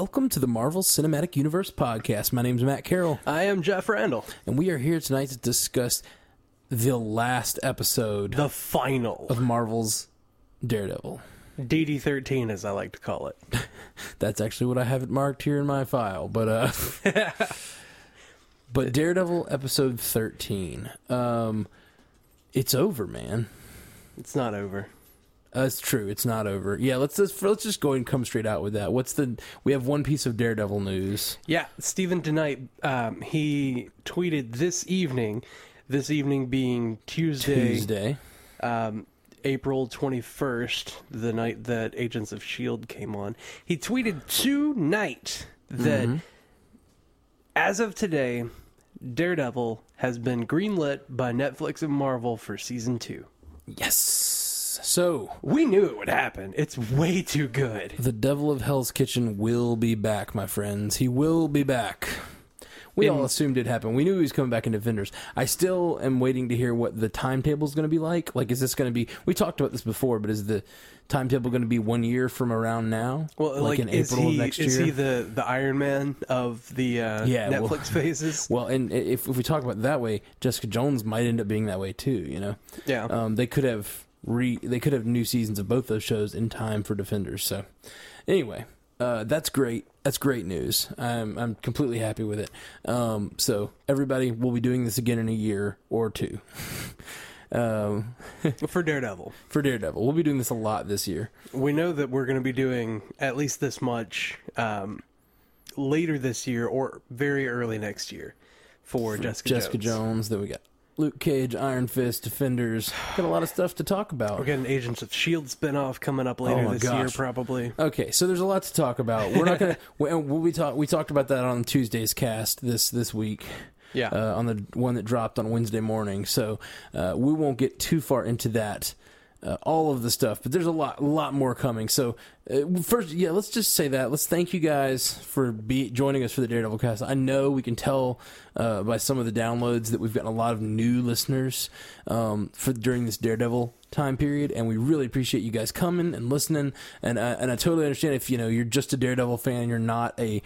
Welcome to the Marvel Cinematic Universe podcast. My name is Matt Carroll, I am Jeff Randall. and we are here tonight to discuss the last episode The final of Marvel's Daredevil. DD13, as I like to call it. That's actually what I have it marked here in my file, but uh But Daredevil episode 13. Um it's over, man. It's not over. Uh, it's true. It's not over. Yeah, let's just let's just go and come straight out with that. What's the? We have one piece of Daredevil news. Yeah, Steven DeKnight, um, he tweeted this evening, this evening being Tuesday, Tuesday. Um, April 21st, the night that Agents of S.H.I.E.L.D. Came on. He tweeted tonight that as of today, Daredevil has been greenlit by Netflix and Marvel for season two. Yes. So We knew it would happen. It's way too good. the Devil of Hell's Kitchen will be back, my friends. He will be back. We all assumed it happened. We knew he was coming back in Defenders. I still am waiting to hear what the timetable is going to be like. Like, is this going to be? We talked about this before, but is the timetable going to be one year from around now? Well, like, in is April he, of next is year. he the, the Iron Man of the uh, Yeah, well- Netflix phases? Well, and if, if we talk about it that way, Jessica Jones might end up being that way too. You know, Yeah. um, they could have re they could have new seasons of both those shows in time for Defenders. So, anyway, uh, that's great. That's great news. I'm I'm completely happy with it. Um, so everybody, we'll be doing this again in a year or two. um, For Daredevil. for Daredevil, we'll be doing this a lot this year. We know that we're going to be doing at least this much um, later this year or very early next year for Jessica, Jessica Jones. Jones. Then we got Luke Cage, Iron Fist, Defenders. Got a lot of stuff to talk about. We're getting Agents of S.H.I.E.L.D. spinoff coming up later Oh this year, probably. Okay, so there's a lot to talk about. We're not gonna. we, we'll be talk. We talked about that on Tuesday's cast this this week. Yeah. Uh, on the one that dropped on Wednesday morning. So uh, we won't get too far into that. Uh, all of the stuff, but there's a lot, lot more coming. So uh, first, yeah, let's just say that. Let's thank you guys for be, joining us for the Daredevil cast. I know we can tell uh, by some of the downloads that we've gotten a lot of new listeners um, for during this Daredevil time period, and we really appreciate you guys coming and listening. And and I totally understand if you know you're just a Daredevil fan you're not a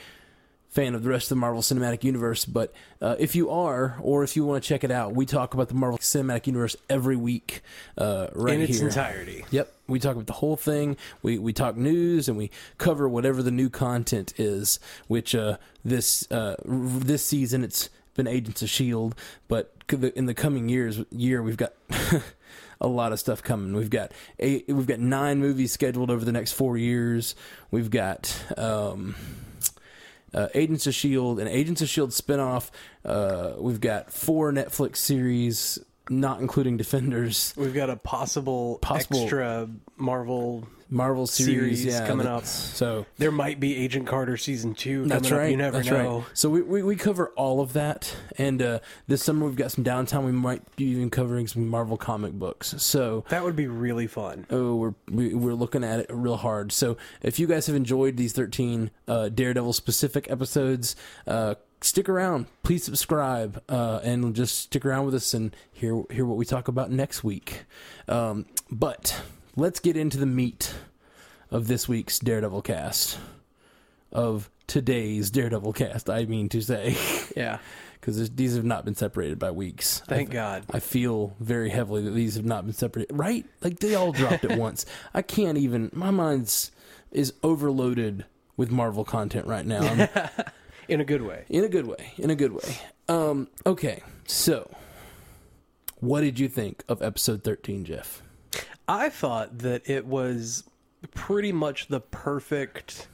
fan of the rest of the Marvel Cinematic Universe, but uh, if you are, or if you want to check it out, we talk about the Marvel Cinematic Universe every week, uh, right in its here. entirety. Yep, we talk about the whole thing. We we talk news and we cover whatever the new content is. Which uh, this uh, r- this season it's been Agents of Shield, but in the coming years year we've got. A lot of stuff coming. We've got eight, we've got nine movies scheduled over the next four years. We've got um, uh, Agents of Shield, an Agents of Shield spinoff. Uh, we've got four Netflix series, not including Defenders. We've got a possible, Possible- extra Marvel. Marvel series, Series yeah, coming up. So There might be Agent Carter season two that's right. up. You never know. right. So we, we we cover all of that, and uh, this summer we've got some downtime. We might be even covering some Marvel comic books. So That would be really fun. Oh, we're we, we're looking at it real hard. So if you guys have enjoyed these thirteen uh, Daredevil specific episodes, uh, stick around. Please subscribe uh, and just stick around with us and hear hear what we talk about next week. Um, but let's get into the meat of this week's Daredevil cast. Of today's Daredevil cast, I mean to say, Yeah. because these have not been separated by weeks. Thank I- God. I feel very heavily that these have not been separated. Right? Like they all dropped at once. I can't even. My mind's is overloaded with Marvel content right now. In a good way. in a good way. In a good way. Um. Okay. So, what did you think of episode thirteen, Jeff? I thought that it was pretty much the perfect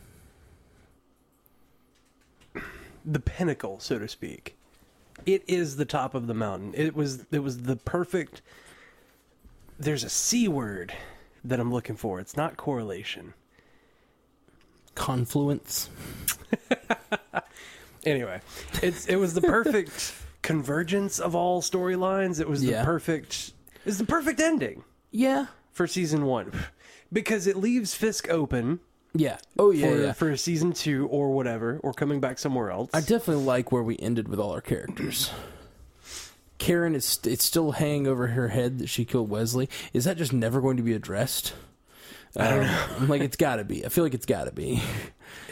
the pinnacle, so to speak. It is the top of the mountain. It was it was the perfect there's a C word that I'm looking for. It's not correlation. Confluence. Anyway, it's it was the perfect convergence of all storylines. It was the Yeah. perfect it was the perfect ending Yeah. for season 1 because it leaves Fisk open Yeah. Oh yeah. for, yeah. for season two or whatever, or coming back somewhere else. I definitely like where we ended with all our characters. Karen is it's still hanging over her head that she killed Wesley. Is that just never going to be addressed? Um, like it's got to be. I feel like it's got to be.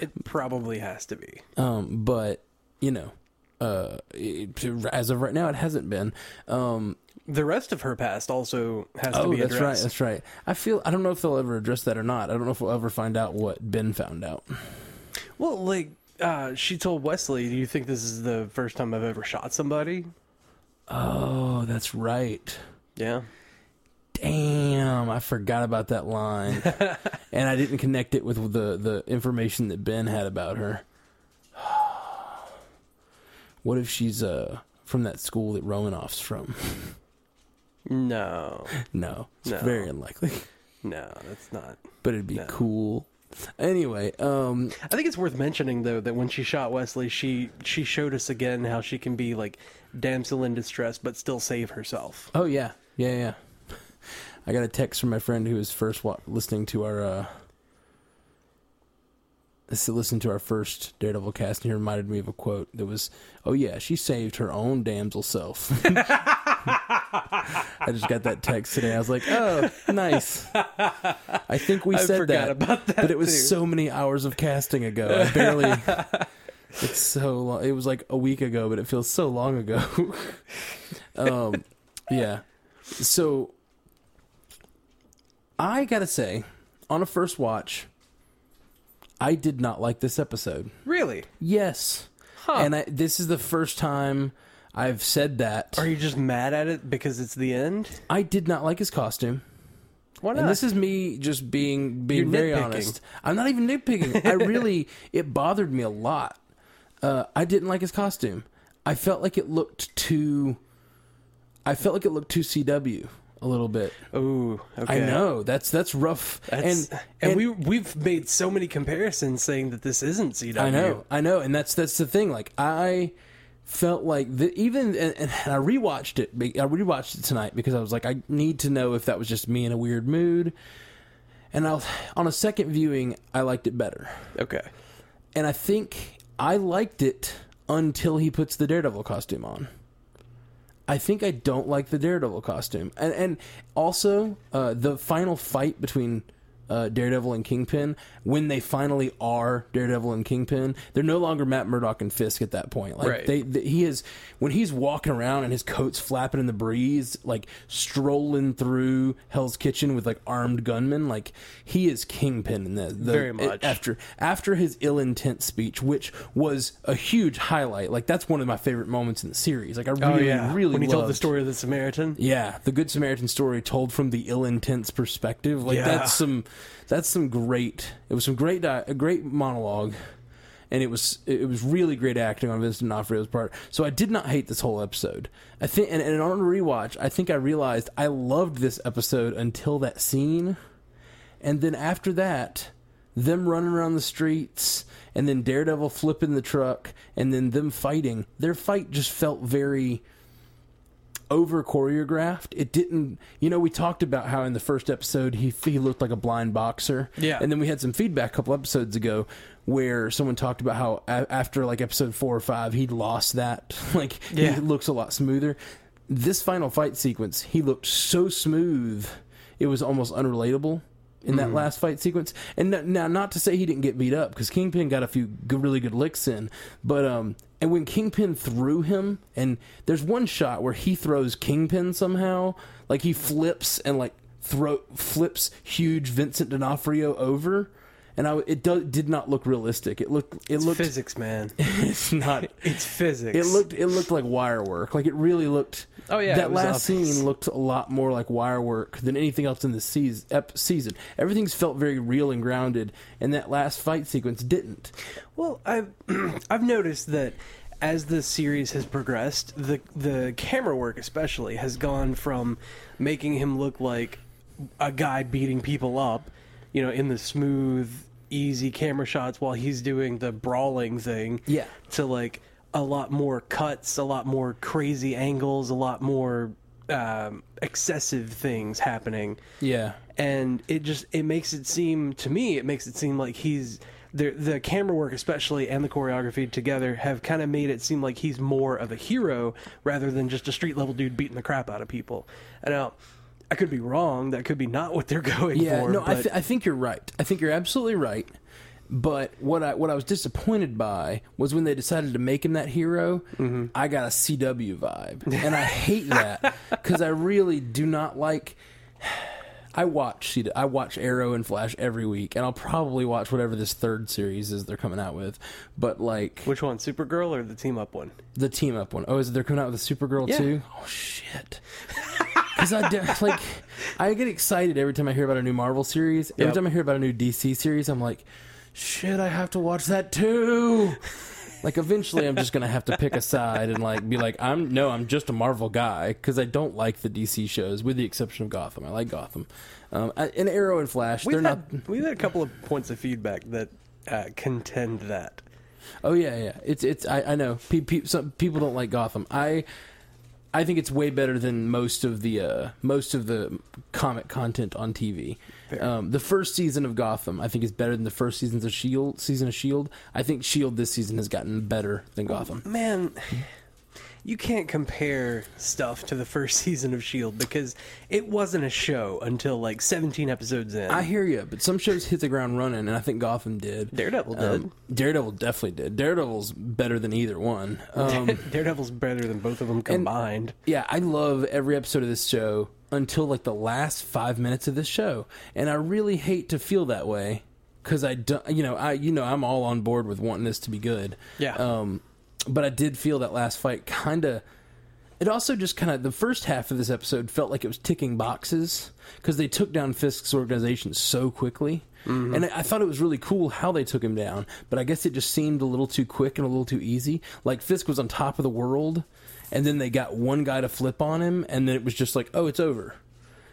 It probably has to be. Um, but you know, uh, it, as of right now, it hasn't been. Um, The rest of her past also has to be addressed. oh, that's right. That's right. I feel. I don't know if they'll ever address that or not. I don't know if we'll ever find out what Ben found out. Well, like uh, she told Wesley, "Do you think this is the first time I've ever shot somebody?" Oh, that's right. Yeah. Damn, I forgot about that line, and I didn't connect it with the the information that Ben had about her. What if she's uh from that school that Romanoff's from? No, No, it's No. very unlikely, no, that's not. but it'd be No. cool. Anyway, um, I think it's worth mentioning though that when she shot Wesley, she she showed us again how she can be like damsel in distress but still save herself. oh yeah, yeah, yeah. I got a text from my friend who was first wa- listening to our uh, listened to our first Daredevil cast, and he reminded me of a quote that was, "Oh yeah, she saved her own damsel self." I just got that text today. I was like, "Oh, nice." I think we I said that, about that, but it was too. so many hours of casting ago. I barely. It's so long. It was like a week ago, but it feels so long ago. um, yeah. So I gotta say, on a first watch, I did not like this episode. Really? Yes, Huh. and I, this is the first time I've said that. Are you just mad at it because it's the end? I did not like his costume. Why not? And this is me just being being You're very nitpicking. honest. I'm not even nitpicking. I really it bothered me a lot. Uh, I didn't like his costume. I felt like it looked too. I felt like it looked too CW a little bit. oh, okay. I know that's that's rough. That's, and and, we we've made so many comparisons saying that this isn't CW. I know, I know, and that's that's the thing. Like I felt like that even and, and I rewatched it. I rewatched it tonight because I was like, I need to know if that was just me in a weird mood. And I, on a second viewing, I liked it better. Okay. And I think I liked it until he puts the Daredevil costume on. I think I don't like the Daredevil costume, and and also uh, the final fight between uh, Daredevil and Kingpin when they finally are Daredevil and Kingpin. They're no longer Matt Murdock and Fisk at that point. Like Right. they, th he is when he's walking around and his coat's flapping in the breeze, like strolling through Hell's Kitchen with like armed gunmen. Like he is Kingpin in the, the Very much. after after his ill intent speech, which was a huge highlight. Like that's one of my favorite moments in the series. Like I Oh really, yeah. really when he told the story of the Samaritan. yeah, the Good Samaritan story told from the ill intent's perspective. Like Yeah. that's some that's some great. It was some great di- a great monologue, and it was it was really great acting on Vincent D'Onofrio's part. So I did not hate this whole episode. I think, and, and on rewatch, I think I realized I loved this episode until that scene, and then after that, them running around the streets, and then Daredevil flipping the truck, and then them fighting. Their fight just felt very over choreographed. It didn't, you know, we talked about how in the first episode he he looked like a blind boxer. Yeah. And then we had some feedback a couple episodes ago where someone talked about how a- after like episode 4 or 5 he'd lost that. like Yeah. he looks a lot smoother. This final fight sequence, he looked so smooth. It was almost unrelatable in that last fight sequence. And now, not to say he didn't get beat up because Kingpin got a few good, really good licks in, but um, and when Kingpin threw him, and there's one shot where he throws Kingpin somehow, like he flips and like throw flips huge Vincent D'Onofrio over. And I, it do, did not look realistic. It looked, it It's looked, physics, man. it's not. It's physics. It looked it looked like wire work. Like it really looked. Oh, yeah, that last obvious. scene looked a lot more like wire work than anything else in the season. Ep- season. Everything's felt very real and grounded, and that last fight sequence didn't. Well, I've I've noticed that as the series has progressed, the the camera work especially has gone from making him look like a guy beating people up, you know, in the smooth, easy camera shots while he's doing the brawling thing, Yeah. to like a lot more cuts, a lot more crazy angles, a lot more um, excessive things happening Yeah, and it just it makes it seem to me it makes it seem like he's the the camera work especially and the choreography together have kind of made it seem like he's more of a hero rather than just a street level dude beating the crap out of people. And now I could be wrong. That could be not what they're going Yeah, for. no, I, th- I think you're right. I think you're absolutely right. But what I what I was disappointed by was when they decided to make him that hero. Mm-hmm. I got a CW vibe, and I hate that because I really do not like. I watch CW, I watch Arrow and Flash every week, and I'll probably watch whatever this third series is they're coming out with. But like which one, Supergirl or the team up one? the team up one. Oh, is it they're coming out with a Supergirl Yeah. too? Oh shit. Because I de- like, I get excited every time I hear about a new Marvel series. Every Yep. time I hear about a new DC series, I'm like, shit, I have to watch that too. like, eventually, I'm just gonna have to pick a side and like be like, I'm no, I'm just a Marvel guy because I don't like the DC shows, with the exception of Gotham. I like Gotham. Um, and Arrow and Flash, We've they're had, not. we've had a couple of points of feedback that uh, contend that. Oh yeah, yeah. It's it's. I, I know. Pe- pe- some people don't like Gotham. I I think it's way better than most of the uh, most of the comic content on TV. Um, the first season of Gotham, I think, is better than the first seasons of Shield. Season of Shield. I think Shield this season has gotten better than Gotham. Man, you can't compare stuff to the first season of Shield because it wasn't a show until like 17 episodes in. I hear you, but some shows hit the ground running, and I think Gotham did. Daredevil did. Um, Daredevil definitely did. Daredevil's better than either one. Um, Daredevil's better than both of them combined. Yeah, I love every episode of this show until like the last five minutes of this show, and I really hate to feel that way because I don't, you know, I you know I'm all on board with wanting this to be good. Yeah. Um, but I did feel that last fight kind of. It also just kind of the first half of this episode felt like it was ticking boxes because they took down Fisk's organization so quickly. Mm-hmm. And I I thought it was really cool how they took him down, but I guess it just seemed a little too quick and a little too easy. Like Fisk was on top of the world, and then they got one guy to flip on him, and then it was just like, oh, it's over.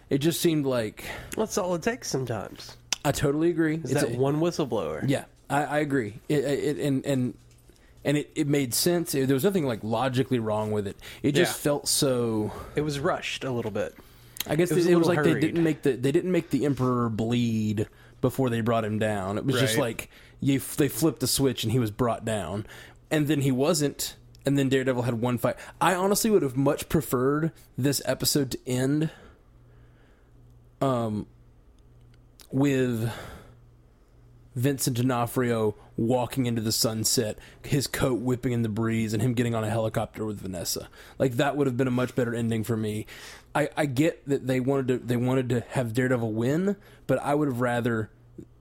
It just seemed like That's all it takes sometimes. I totally agree. Is It's that a- one whistleblower? yeah, I, I agree. It, it, and and and it, it made sense. It- there was nothing like logically wrong with it. It just Yeah. felt so. It was rushed a little bit. I guess It it was was, a it was little like hurried. they didn't make the they didn't make the emperor bleed before they brought him down. It was just Right. like you, they flipped the switch and he was brought down, and then he wasn't. And then Daredevil had one fight. I honestly would have much preferred this episode to end, um, with Vincent D'Onofrio walking into the sunset, his coat whipping in the breeze, and him getting on a helicopter with Vanessa. Like that would have been a much better ending for me. I, I get that they wanted to they wanted to have Daredevil win, but I would have rather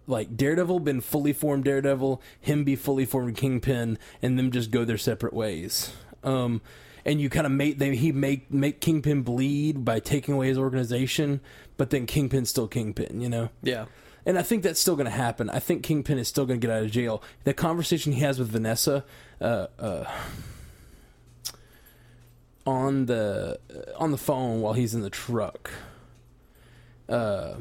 like Daredevil been fully formed Daredevil, him be fully formed Kingpin, and them just go their separate ways. Um, and you kind of make they he make make Kingpin bleed by taking away his organization, but then Kingpin's still Kingpin, you know. Yeah. And I think that's still going to happen. I think Kingpin is still going to get out of jail. The conversation he has with Vanessa uh, uh, on the on the phone while he's in the truck. Uh,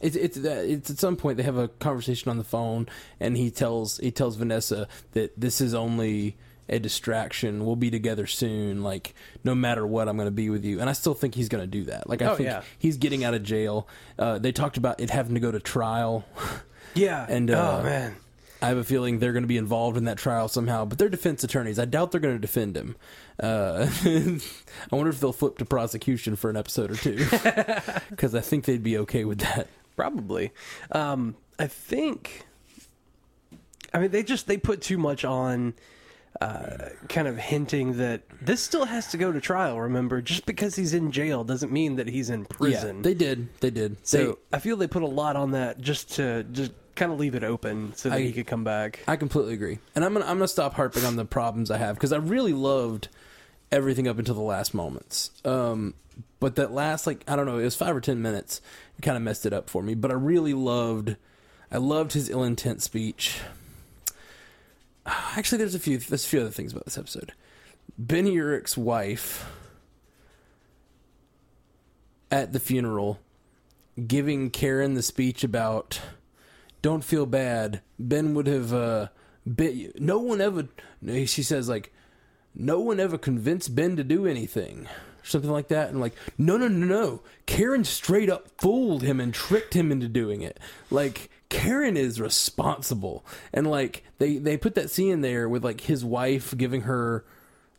it's it's it's at some point they have a conversation on the phone, and he tells he tells Vanessa that this is only a distraction. We'll be together soon. Like no matter what, I'm going to be with you. And I still think he's going to do that. Like I Oh, think yeah. he's getting out of jail. Uh, they talked about it having to go to trial. Yeah. And, uh, oh man. I have a feeling they're going to be involved in that trial somehow, but they're defense attorneys. I doubt they're going to defend him. Uh, I wonder if they'll flip to prosecution for an episode or two, because I think they'd be okay with that. Probably. Um, I think. I mean, they just they put too much on, uh, kind of hinting that this still has to go to trial. Remember, just because he's in jail doesn't mean that he's in prison. Yeah, they did. They did. so I feel they put a lot on that just to just kind of leave it open so that I- he could come back. I completely agree, and I'm gonna I'm gonna stop harping on the problems I have because I really loved everything up until the last moments. Um, but that last like I don't know, it was five or ten minutes. It kind of messed it up for me. But I really loved, I loved his ill intent speech. Actually, there's a few there's a few other things about this episode. Ben Urich's wife at the funeral giving Karen the speech about don't feel bad. Ben would have uh, bit you. No one ever. She says like, no one ever convinced Ben to do anything, something like that. And like, no, no, no, no. Karen straight up fooled him and tricked him into doing it. Like Karen is responsible, and like they they put that scene in there with like his wife giving her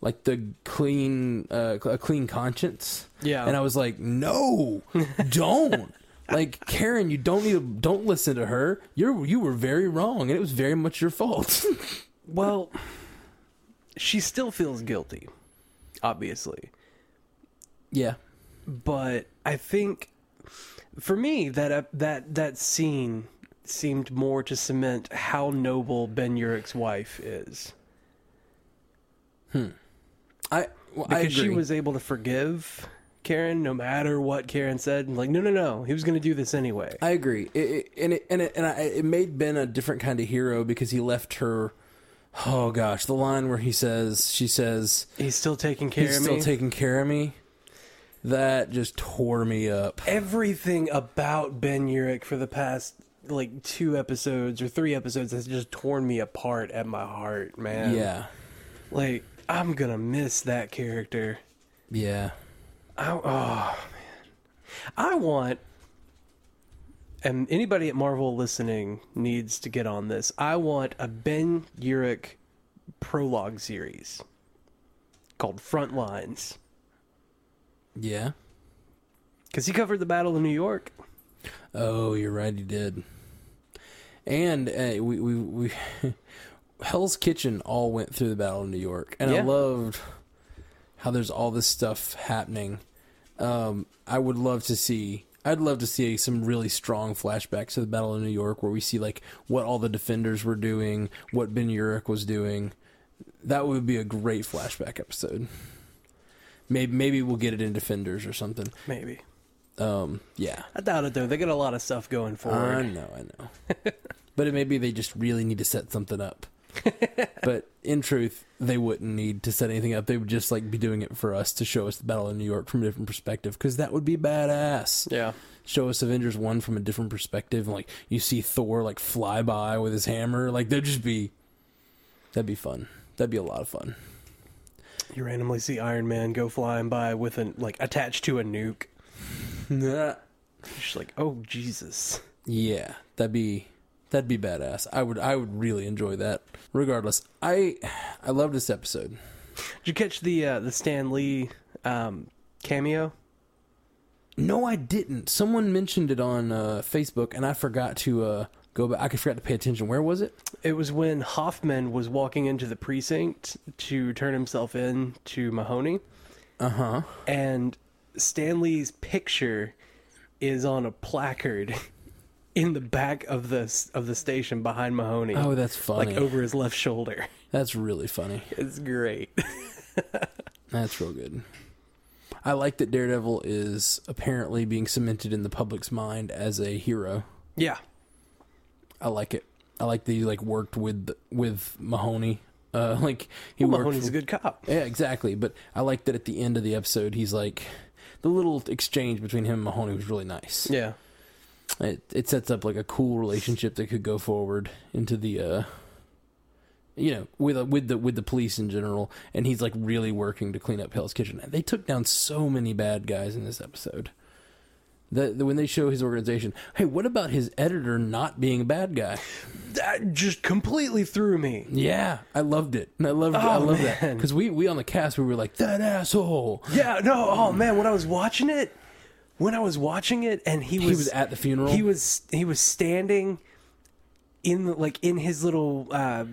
like the clean uh, a clean conscience. Yeah. And I was like, no, don't. like Karen, you don't need to, don't listen to her. You're you were very wrong, and it was very much your fault. Well, she still feels guilty, obviously. yeah, But I think for me that uh, that that scene seemed more to cement how noble Ben Urich's wife is. Hmm. I well, I Because she was able to forgive Karen no matter what Karen said. Like, no, no, no, he was going to do this anyway. I agree, it, it, and it and it and I, it made Ben a different kind of hero because he left her. Oh gosh, the line where he says, she says, He's still taking care "He's of still me. taking care of me." That just tore me up. Everything about Ben Urich for the past like two episodes or three episodes has just torn me apart at my heart, man. Yeah, Like I'm gonna miss that character. yeah. I, oh man, I want, and anybody at Marvel listening needs to get on this. I want a Ben Urich prologue series called Frontlines Yeah. because he covered the Battle of New York. Oh, you're right. He did. And uh, we we we Hell's Kitchen all went through the Battle of New York, and I loved how there's all this stuff happening. Um, I would love to see. I'd love to see some really strong flashbacks to the Battle of New York, where we see like what all the defenders were doing, what Ben Urich was doing. That would be a great flashback episode. Maybe maybe we'll get it in Defenders or something. Maybe Um, yeah. I doubt it though. They got a lot of stuff going I forward. know, I know. but it, maybe they just really need to set something up. but in truth, they wouldn't need to set anything up. They would just like be doing it for us to show us the Battle of New York from a different perspective because that would be badass. yeah, Show us Avengers one from a different perspective, and like you see Thor like fly by with his hammer. Like that'd just be that'd be fun. That'd be a lot of fun. you randomly see Iron Man go flying by with an like attached to a nuke. You're just like, oh Jesus. Yeah, that'd be that'd be badass. I would I would really enjoy that. Regardless, I I love this episode. Did you catch the uh, the Stan Lee um, cameo? No, I didn't. Someone mentioned it on uh, Facebook, and I forgot to uh, go back. I forgot to pay attention. Where was it? It was when Hoffman was walking into the precinct to turn himself in to Mahoney, Uh huh. and Stan Lee's picture is on a placard in the back of the of the station behind Mahoney. Oh, that's funny. like over his left shoulder. That's really funny. It's great. That's real good. I like that Daredevil is apparently being cemented in the public's mind as a hero. yeah, I like it. I like that he like worked with with Mahoney. Uh, like he well, worked. Mahoney's for- a good cop. Yeah, exactly. But I like that at the end of the episode, he's like, the little exchange between him and Mahoney was really nice. Yeah, It it sets up like a cool relationship that could go forward into the, uh, you know, with uh, with the with the police in general. And he's like really working to clean up Hell's Kitchen. And They took down so many bad guys in this episode. That when they show his organization, hey, what about his editor not being a bad guy? that just completely threw me. Yeah, I loved it. And I loved I Oh, love that because we we on the cast we were like that asshole. Yeah, no, oh man, when I was watching it, when I was watching it, and he was He was at the funeral. he was he was standing in the, like in his little uh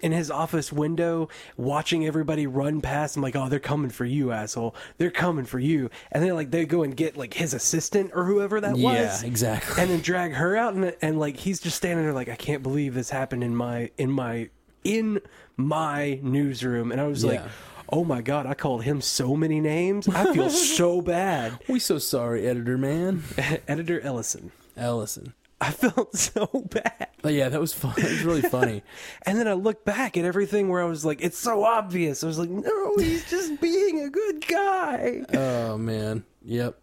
in his office window watching everybody run past i'm like oh they're coming for you asshole they're coming for you and then like they go and get like his assistant or whoever that Yeah, was Yeah, exactly. and then drag her out and, and like he's just standing there like i can't believe this happened in my in my in my newsroom and i was like Yeah. Oh my god i called him so many names i feel so bad We so sorry, editor man. editor ellison Ellison. i felt so bad Oh, yeah, that was fun. It was really funny. And then I look back at everything where I was like, it's so obvious. I was like, no, he's just being a good guy. oh man. Yep.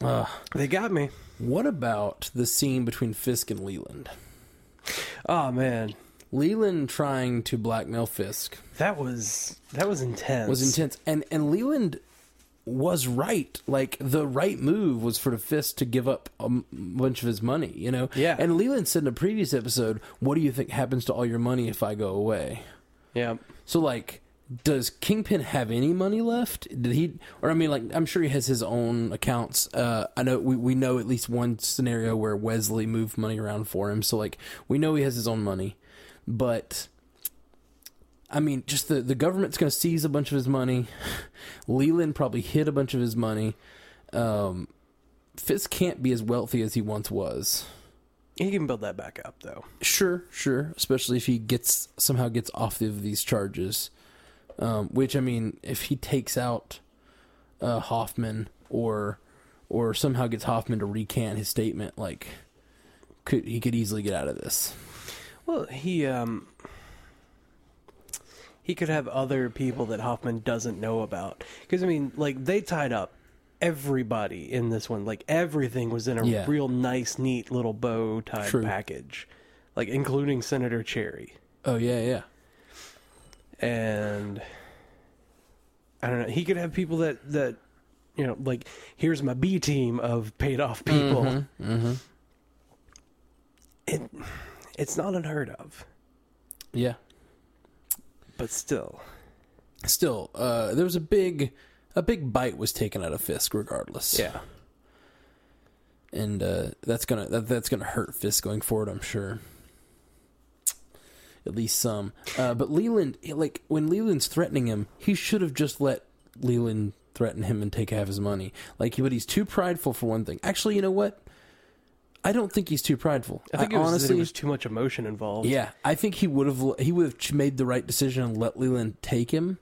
Uh, They got me. what about the scene between Fisk and Leland? Oh man, Leland trying to blackmail Fisk that was that was intense. was intense, and and Leland was right. Like the right move was for the Fisk to give up a m- bunch of his money. You know. Yeah. And Leland said in a previous episode, "What do you think happens to all your money if I go away?" Yeah, So like does Kingpin have any money left? Did he, or I mean, like I'm sure he has his own accounts. Uh, I know we we know at least one scenario where Wesley moved money around for him, so like we know he has his own money, but. I mean, just the, the government's going to seize a bunch of his money. Leland probably hid a bunch of his money. Um, Fisk can't be as wealthy as he once was. He can build that back up, though. Sure, sure. Especially if he gets somehow gets off of these charges. Um, which I mean, if he takes out uh, Hoffman or or somehow gets Hoffman to recant his statement, like could he could easily get out of this. Well, he um he could have other people that Hoffman doesn't know about. Because I mean, like they tied up everybody in this one. Like everything was in a Yeah. real nice, neat little bow tied True. package, like including Senator Cherryh. Oh yeah, yeah. and I don't know. He could have people that that you know, like here's my B team of paid off people. Mm-hmm. It it's not unheard of, Yeah. but still, Still, uh, there was a big a big bite was taken out of Fisk, regardless. yeah. and uh, that's gonna that, that's gonna hurt Fisk going forward. I'm sure. At least some. Uh, but Leland, like when Leland's threatening him, he should have just let Leland threaten him and take half his money. Like, but he's too prideful for one thing. Actually, you know what? I don't think he's too prideful. I think it was, honestly, it was too much emotion involved. yeah, I think he would have he would have made the right decision and let Leland take him,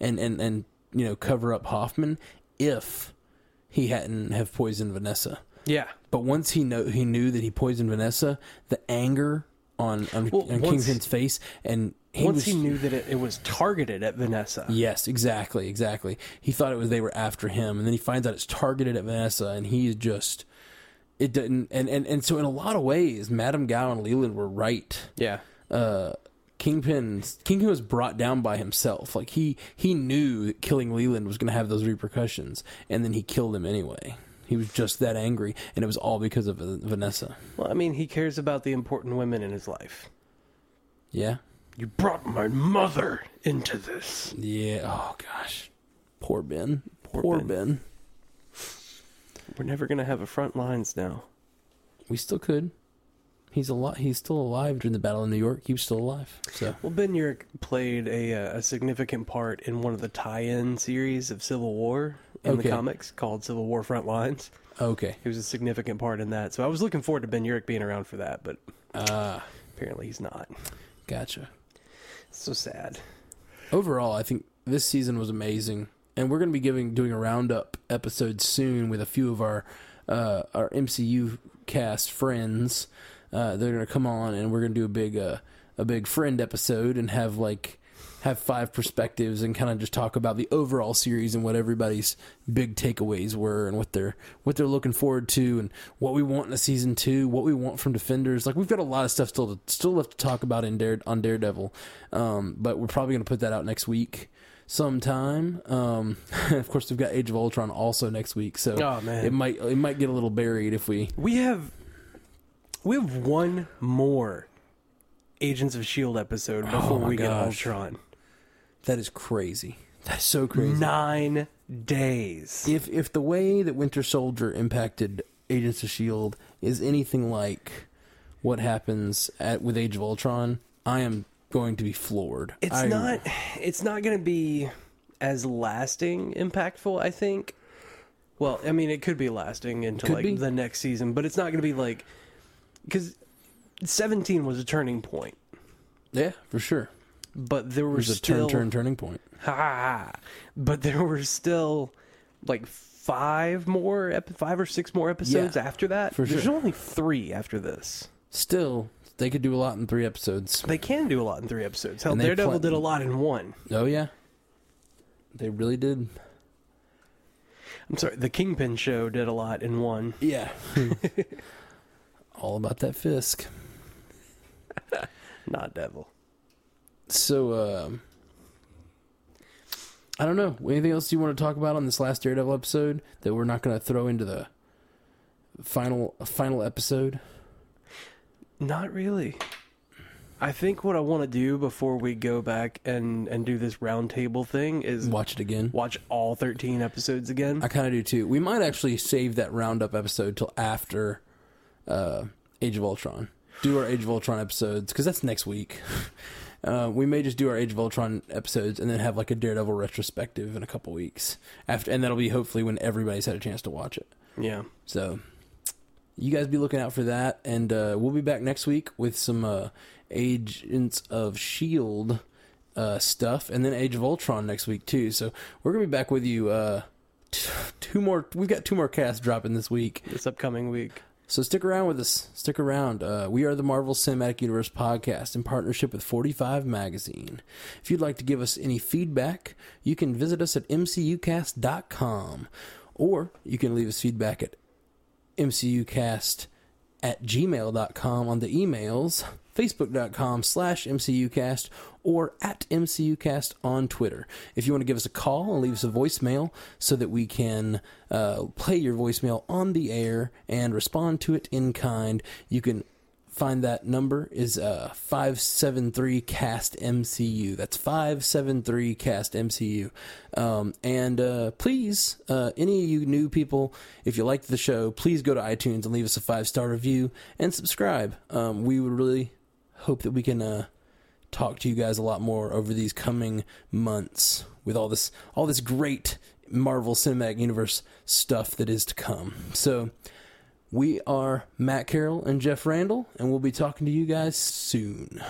and and and you know cover up Hoffman if he hadn't have poisoned Vanessa. yeah. But once he know he knew that he poisoned Vanessa, the anger on on, Well, on once- Kingpin's face, and he Once was, he knew that it, it was targeted at Vanessa. Yes, exactly, exactly. He thought it was they were after him, and then he finds out it's targeted at Vanessa, and he's just it didn't. And and and so in a lot of ways, Madame Gao and Leland were right. Yeah. Uh, Kingpin Kingpin was brought down by himself. Like he he knew that killing Leland was going to have those repercussions, and then he killed him anyway. He was just that angry, and it was all because of Vanessa. Well, I mean, he cares about the important women in his life. Yeah. You brought my mother into this. Yeah. Oh gosh. Poor Ben. Poor, Poor ben. Ben. We're never gonna have a front lines now. We still could. He's a lot. He's still alive during the Battle of New York. He was still alive. So Well, Ben Urich played a uh, a significant part in one of the tie-in series of Civil War in Okay. the comics called Civil War Front Lines. okay. He was a significant part in that, so I was looking forward to Ben Urich being around for that, but Ah, apparently he's not. gotcha. So sad. Overall, I think this season was amazing, and we're going to be giving doing a roundup episode soon with a few of our uh, our MCU cast friends. Uh, they're going to come on, and we're going to do a big uh, a big friend episode and have like have five perspectives and kind of just talk about the overall series and what everybody's big takeaways were and what they're what they're looking forward to and what we want in a season two, what we want from Defenders. Like we've got a lot of stuff still to, still left to talk about in Dare on Daredevil, um, but we're probably going to put that out next week sometime. Um, of course, we've got Age of Ultron also next week, so Oh, man. it might it might get a little buried if we. We have we have one more Agents of Shield episode before Oh we get gosh. Ultron. That is crazy. That's so crazy. Nine days. if if the way that Winter Soldier impacted Agents of Shield is anything like what happens at with Age of Ultron, I am going to be floored. It's I- not. It's not going to be as lasting, impactful. I think. Well, I mean, it could be lasting into like be. the next season, but it's not going to be like because seventeen was a turning point, Yeah, for sure. but there were There's a still turn, turn, turning point. ha, but there were still like five more, five or six more episodes Yeah, after that. for There's sure. only three after this. Still, they could do a lot in three episodes. They can do a lot in three episodes. Hell, And they Daredevil did a lot in one. Oh yeah, they really did. I'm sorry, the Kingpin show did a lot in one. Yeah. All about that Fisk. Not Devil. So, um, I don't know. Anything else you want to talk about on this last Daredevil episode that we're not going to throw into the final final episode? Not really. I think what I want to do before we go back and and do this roundtable thing is Watch it again. watch all 13 episodes again. I kind of do too. We might actually save that roundup episode till after uh, Age of Ultron. Do our Age of Ultron episodes because that's next week. Uh, we may just do our Age of Ultron episodes and then have like a Daredevil retrospective in a couple weeks after, and that'll be hopefully when everybody's had a chance to watch it. yeah. So you guys be looking out for that, and uh, we'll be back next week with some uh, Agents of Shield uh, stuff, and then Age of Ultron next week too. So we're gonna be back with you. Uh, t- two more. We've got two more casts dropping this week. This upcoming week. So stick around with us. Stick around. Uh, we are the Marvel Cinematic Universe podcast in partnership with 45 Magazine. If you'd like to give us any feedback, you can visit us at mcucast.com or you can leave us feedback at mcucast at gmail.com on the emails, facebook.com slash mcucast, or at mcucast on Twitter. If you want to give us a call and leave us a voicemail so that we can uh, play your voicemail on the air and respond to it in kind, you can find that number is uh 573 cast mcu that's 573 cast mcu um, and uh, please uh, any of you new people if you liked the show please go to itunes and leave us a five star review and subscribe. Um, we would really hope that we can uh, talk to you guys a lot more over these coming months with all this all this great marvel cinematic universe stuff that is to come. So we are Matt Carroll and Jeff Randall, and we'll be talking to you guys soon.